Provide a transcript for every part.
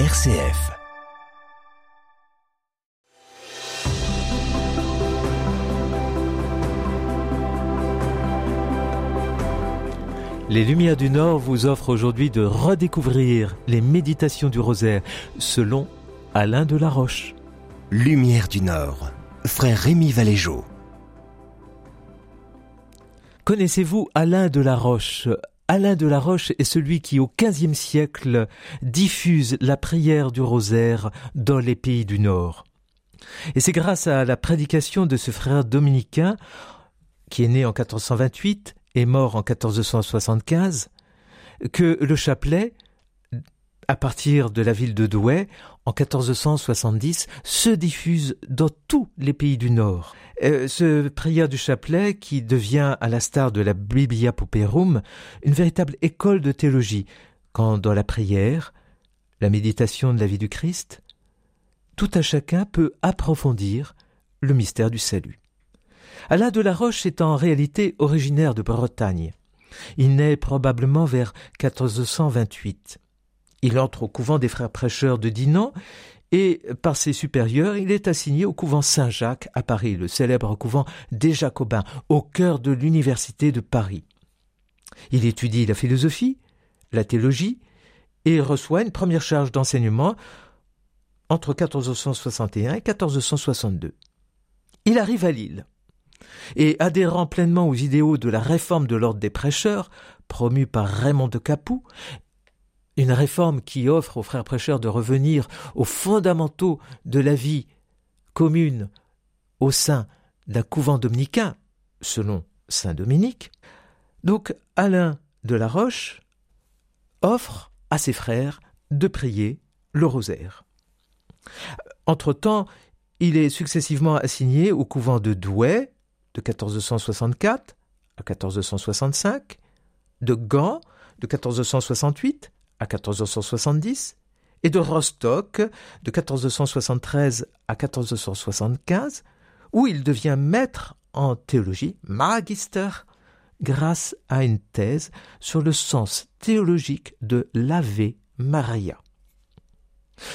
RCF. Les Lumières du Nord vous offrent aujourd'hui de redécouvrir les méditations du rosaire selon Alain de la Roche. Lumière du Nord, frère Rémi Valéjo. Connaissez-vous Alain de la Roche Alain de la Roche est celui qui, au XVe siècle, diffuse la prière du rosaire dans les pays du Nord. Et c'est grâce à la prédication de ce frère dominicain, qui est né en 1428 et mort en 1475, que le chapelet, à partir de la ville de Douai, en 1470, se diffuse dans tous les pays du Nord. Euh, ce prière du chapelet qui devient, à la star de la Biblia Pauperum, une véritable école de théologie, quand dans la prière, la méditation de la vie du Christ, tout à chacun peut approfondir le mystère du salut. Alain de la Roche est en réalité originaire de Bretagne. Il naît probablement vers 1428. Il entre au couvent des frères prêcheurs de Dinan et par ses supérieurs, il est assigné au couvent Saint-Jacques à Paris, le célèbre couvent des Jacobins, au cœur de l'université de Paris. Il étudie la philosophie, la théologie, et reçoit une première charge d'enseignement entre 1461 et 1462. Il arrive à Lille, et adhérant pleinement aux idéaux de la réforme de l'ordre des prêcheurs, promue par Raymond de Capoue, une réforme qui offre aux frères prêcheurs de revenir aux fondamentaux de la vie commune au sein d'un couvent dominicain, selon saint Dominique. Donc Alain de la Roche offre à ses frères de prier le rosaire. Entre-temps, il est successivement assigné au couvent de Douai de 1464 à 1465, de Gand de 1468 à 1470 et de Rostock de 1473 à 1475, où il devient maître en théologie, magister, grâce à une thèse sur le sens théologique de l'Ave Maria.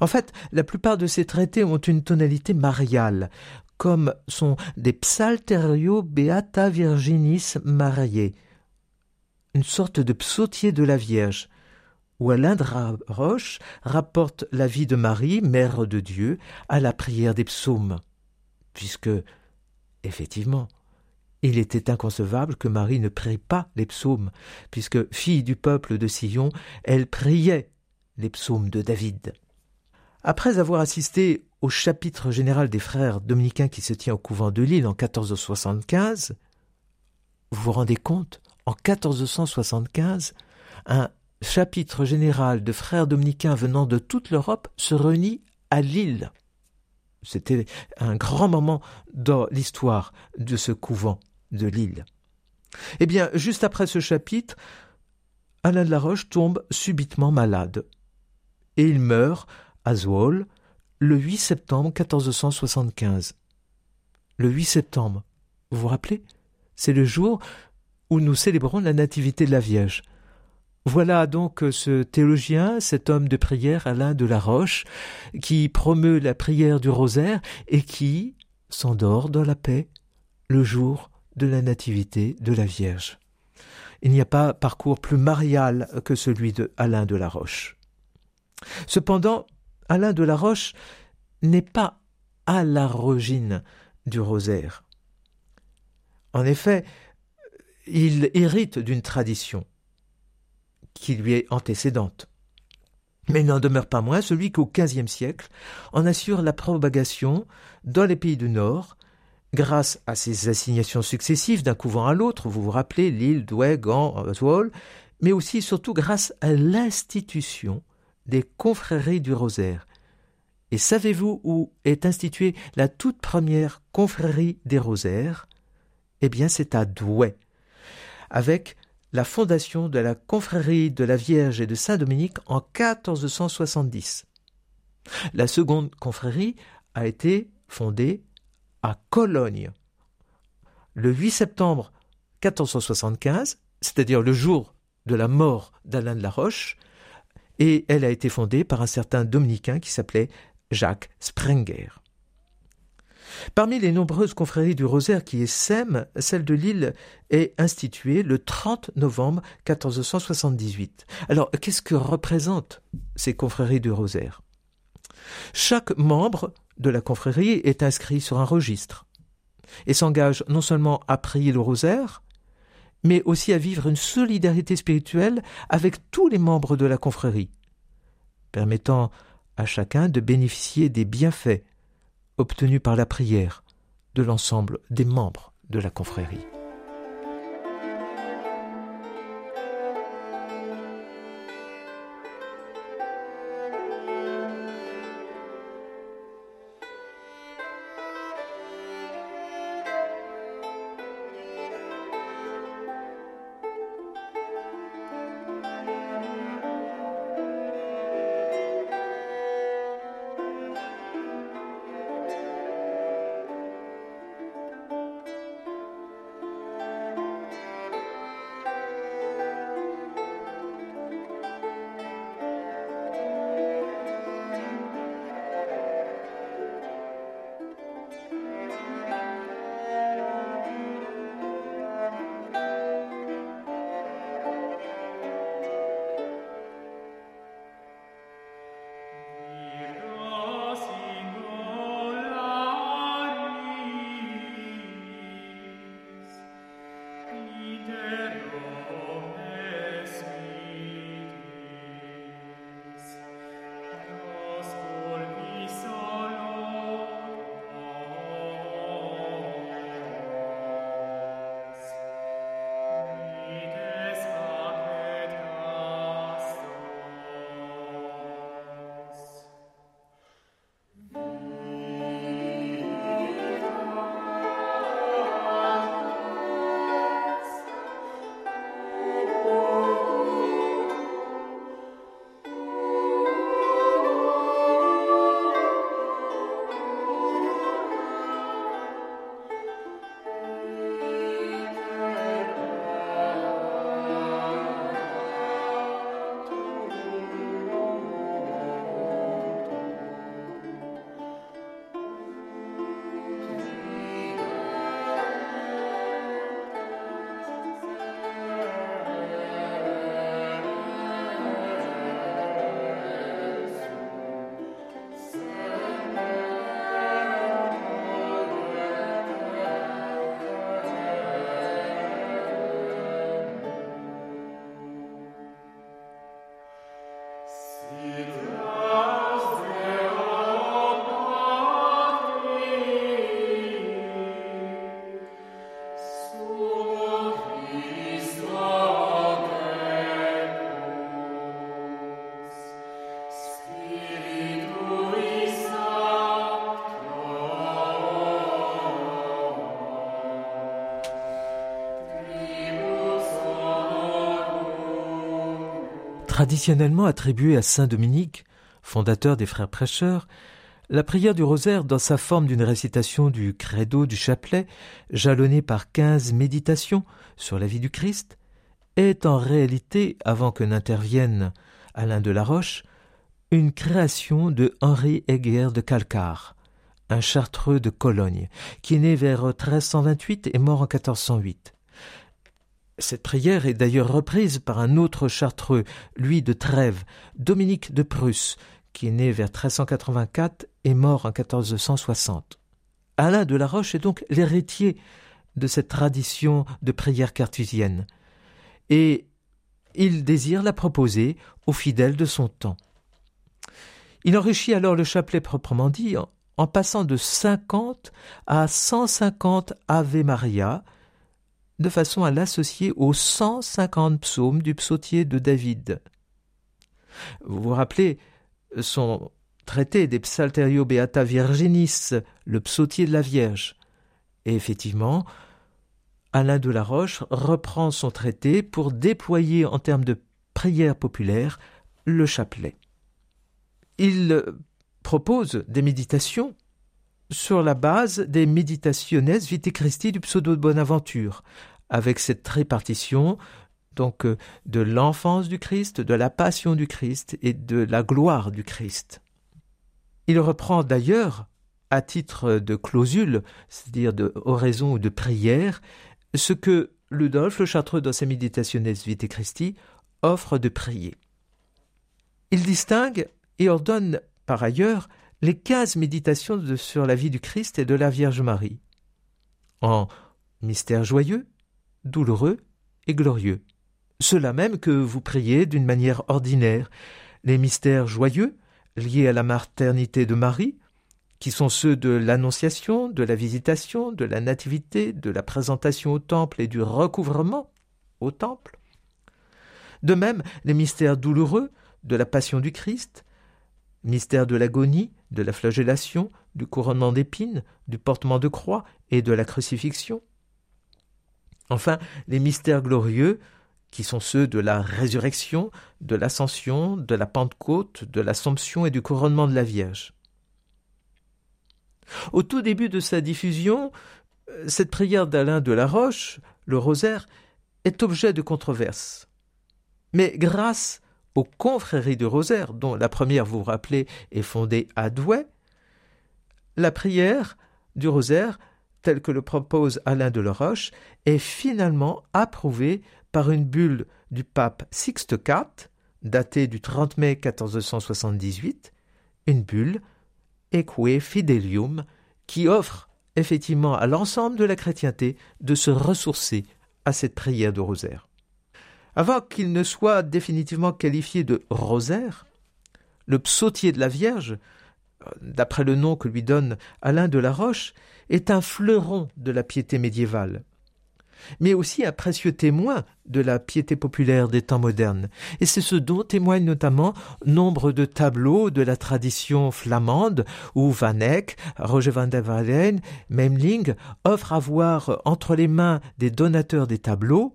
En fait, la plupart de ces traités ont une tonalité mariale, comme sont des Psalterio Beata Virginis Mariae, une sorte de psautier de la Vierge, où Alain Roche rapporte la vie de Marie, mère de Dieu, à la prière des psaumes, puisque, effectivement, il était inconcevable que Marie ne prie pas les psaumes, puisque, fille du peuple de Sion, elle priait les psaumes de David. Après avoir assisté au chapitre général des frères dominicains qui se tient au couvent de Lille en 1475, vous vous rendez compte, en 1475, un chapitre général de frères dominicains venant de toute l'Europe se réunit à Lille. C'était un grand moment dans l'histoire de ce couvent de Lille. Eh bien, juste après ce chapitre, Alain de la Roche tombe subitement malade. Et il meurt à Zwolle le 8 septembre 1475. Le 8 septembre, vous vous rappelez? C'est le jour où nous célébrons la Nativité de la Vierge. Voilà donc ce théologien, cet homme de prière Alain de la Roche, qui promeut la prière du rosaire et qui s'endort dans la paix le jour de la nativité de la Vierge. Il n'y a pas parcours plus marial que celui de Alain de la Roche. Cependant, Alain de la Roche n'est pas à l'origine du rosaire. En effet, il hérite d'une tradition qui lui est antécédente. Mais il n'en demeure pas moins celui qu'au XVe siècle en assure la propagation dans les pays du Nord, grâce à ses assignations successives d'un couvent à l'autre, vous vous rappelez l'île Douai, Gand, Oswald, mais aussi et surtout grâce à l'institution des confréries du rosaire. Et savez-vous où est instituée la toute première confrérie des rosaires? Eh bien, c'est à Douai, avec la fondation de la confrérie de la Vierge et de Saint-Dominique en 1470. La seconde confrérie a été fondée à Cologne le 8 septembre 1475, c'est-à-dire le jour de la mort d'Alain de la Roche, et elle a été fondée par un certain dominicain qui s'appelait Jacques Sprenger. Parmi les nombreuses confréries du Rosaire qui essaiment, celle de Lille est instituée le 30 novembre 1478. Alors, qu'est-ce que représentent ces confréries du Rosaire? Chaque membre de la confrérie est inscrit sur un registre et s'engage non seulement à prier le Rosaire, mais aussi à vivre une solidarité spirituelle avec tous les membres de la confrérie, permettant à chacun de bénéficier des bienfaits obtenus par la prière de l'ensemble des membres de la confrérie. Traditionnellement attribuée à Saint Dominique, fondateur des frères prêcheurs, la prière du rosaire, dans sa forme d'une récitation du credo du chapelet, jalonnée par quinze méditations sur la vie du Christ, est en réalité, avant que n'intervienne Alain de la Roche, une création de Henri Heger de Calcar, un chartreux de Cologne, qui est né vers 1328 et mort en 1408. Cette prière est d'ailleurs reprise par un autre chartreux, lui de Trèves, Dominique de Prusse, qui est né vers 1384 et mort en 1460. Alain de la Roche est donc l'héritier de cette tradition de prière cartusienne, et il désire la proposer aux fidèles de son temps. Il enrichit alors le chapelet proprement dit en, en passant de 50 à 150 Ave Maria, de façon à l'associer aux 150 psaumes du psautier de David. Vous vous rappelez son traité des Psalterio Beata Virginis, le psautier de la Vierge. Et effectivement, Alain de la Roche reprend son traité pour déployer en termes de prière populaire le chapelet. Il propose des méditations sur la base des Meditationes Vitae Christi du pseudo de Bonaventure, avec cette répartition donc euh, de l'enfance du Christ, de la passion du Christ et de la gloire du Christ. Il reprend d'ailleurs, à titre de clausule, c'est-à-dire de oraison ou de prière, ce que Ludolf le Chartreux dans ses Meditationes Vitae Christi offre de prier. Il distingue et ordonne par ailleurs les quinze méditations sur la vie du Christ et de la Vierge Marie, en mystère joyeux, douloureux et glorieux. Cela même que vous priez d'une manière ordinaire, les mystères joyeux, liés à la maternité de Marie, qui sont ceux de l'Annonciation, de la Visitation, de la Nativité, de la présentation au Temple et du recouvrement au Temple. De même, les mystères douloureux de la Passion du Christ, mystère de l'agonie, de la flagellation, du couronnement d'épines, du portement de croix et de la crucifixion. Enfin, les mystères glorieux, qui sont ceux de la résurrection, de l'ascension, de la Pentecôte, de l'Assomption et du couronnement de la Vierge. Au tout début de sa diffusion, cette prière d'Alain de la Roche, le rosaire, est objet de controverse. Mais grâce aux confréries du rosaire, dont la première, vous vous rappelez, est fondée à Douai, la prière du rosaire, telle que le propose Alain de la Roche, est finalement approuvée par une bulle du pape Sixte IV, datée du 30 mai 1478, une bulle Eque Fidelium, qui offre effectivement à l'ensemble de la chrétienté de se ressourcer à cette prière de rosaire. Avant qu'il ne soit définitivement qualifié de rosaire, le psautier de la Vierge, d'après le nom que lui donne Alain de la Roche, est un fleuron de la piété médiévale mais aussi un précieux témoin de la piété populaire des temps modernes. Et c'est ce dont témoignent notamment nombre de tableaux de la tradition flamande où Van Eyck, Roger van der Wallen, Memling offrent à voir entre les mains des donateurs des tableaux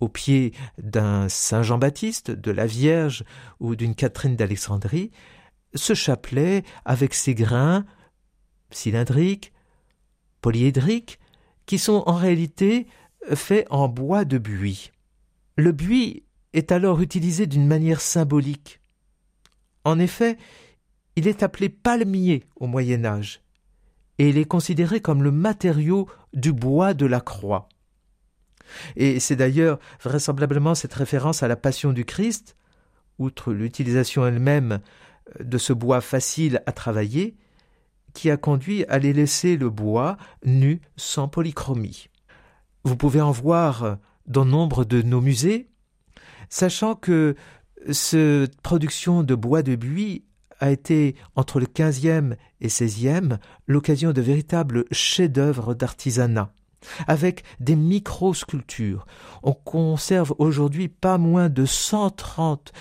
au pied d'un Saint Jean-Baptiste, de la Vierge ou d'une Catherine d'Alexandrie, ce chapelet avec ses grains cylindriques, polyédriques, qui sont en réalité fait en bois de buis. Le buis est alors utilisé d'une manière symbolique. En effet, il est appelé palmier au Moyen Âge, et il est considéré comme le matériau du bois de la croix. Et c'est d'ailleurs vraisemblablement cette référence à la passion du Christ, outre l'utilisation elle-même de ce bois facile à travailler, qui a conduit à les laisser le bois nu sans polychromie. Vous pouvez en voir dans nombre de nos musées, sachant que cette production de bois de buis a été, entre le XVe et XVIe, l'occasion de véritables chefs-d'œuvre d'artisanat, avec des micro-sculptures. On conserve aujourd'hui pas moins de 130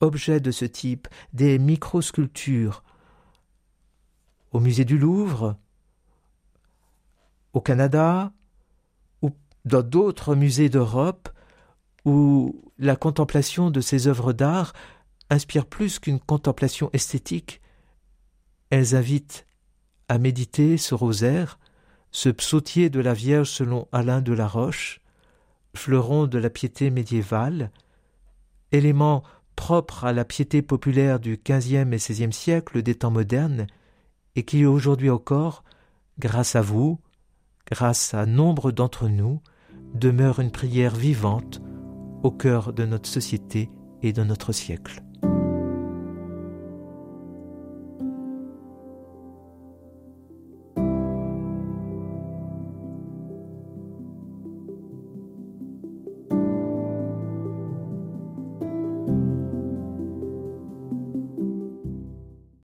objets de ce type, des micro-sculptures, au musée du Louvre, au Canada, dans d'autres musées d'Europe où la contemplation de ces œuvres d'art inspire plus qu'une contemplation esthétique. Elles invitent à méditer ce rosaire, ce psautier de la Vierge selon Alain de la Roche, fleuron de la piété médiévale, élément propre à la piété populaire du XVe et XVIe siècle des temps modernes, et qui aujourd'hui encore, grâce à vous, grâce à nombre d'entre nous, demeure une prière vivante au cœur de notre société et de notre siècle.